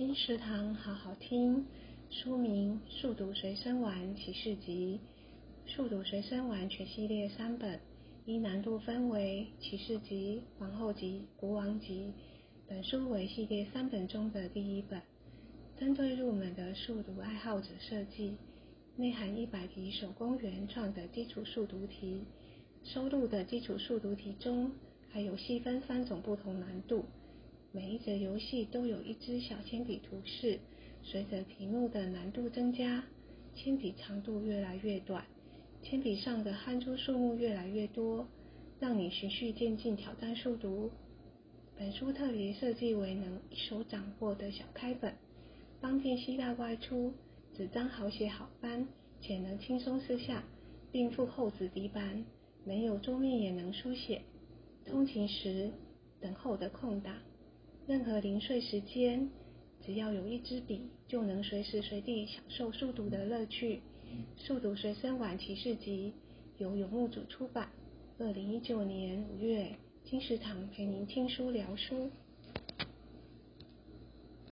金石堂好好听，书名《速读随身玩启示集》，速读随身玩全系列三本，依难度分为启示集、皇后集、国王集。本书为系列三本中的第一本，针对入门的速读爱好者设计，内含一百题手工原创的基础速读题。收录的基础速读题中，还有细分三种不同难度。每一则游戏都有一支小铅笔图示，随着题目的难度增加，铅笔长度越来越短，铅笔上的汗珠数目越来越多，让你循序渐进挑战速读。本书特别设计为能一手掌握的小开本，方便携带外出，纸张好写好翻，且能轻松撕下，并附厚纸底板，没有桌面也能书写。通勤时、等候的空档。任何零碎时间，只要有一支笔，就能随时随地享受速读的乐趣。速读随身玩启示集由游牧组出版，二零一九年五月，金石堂陪您听书聊书。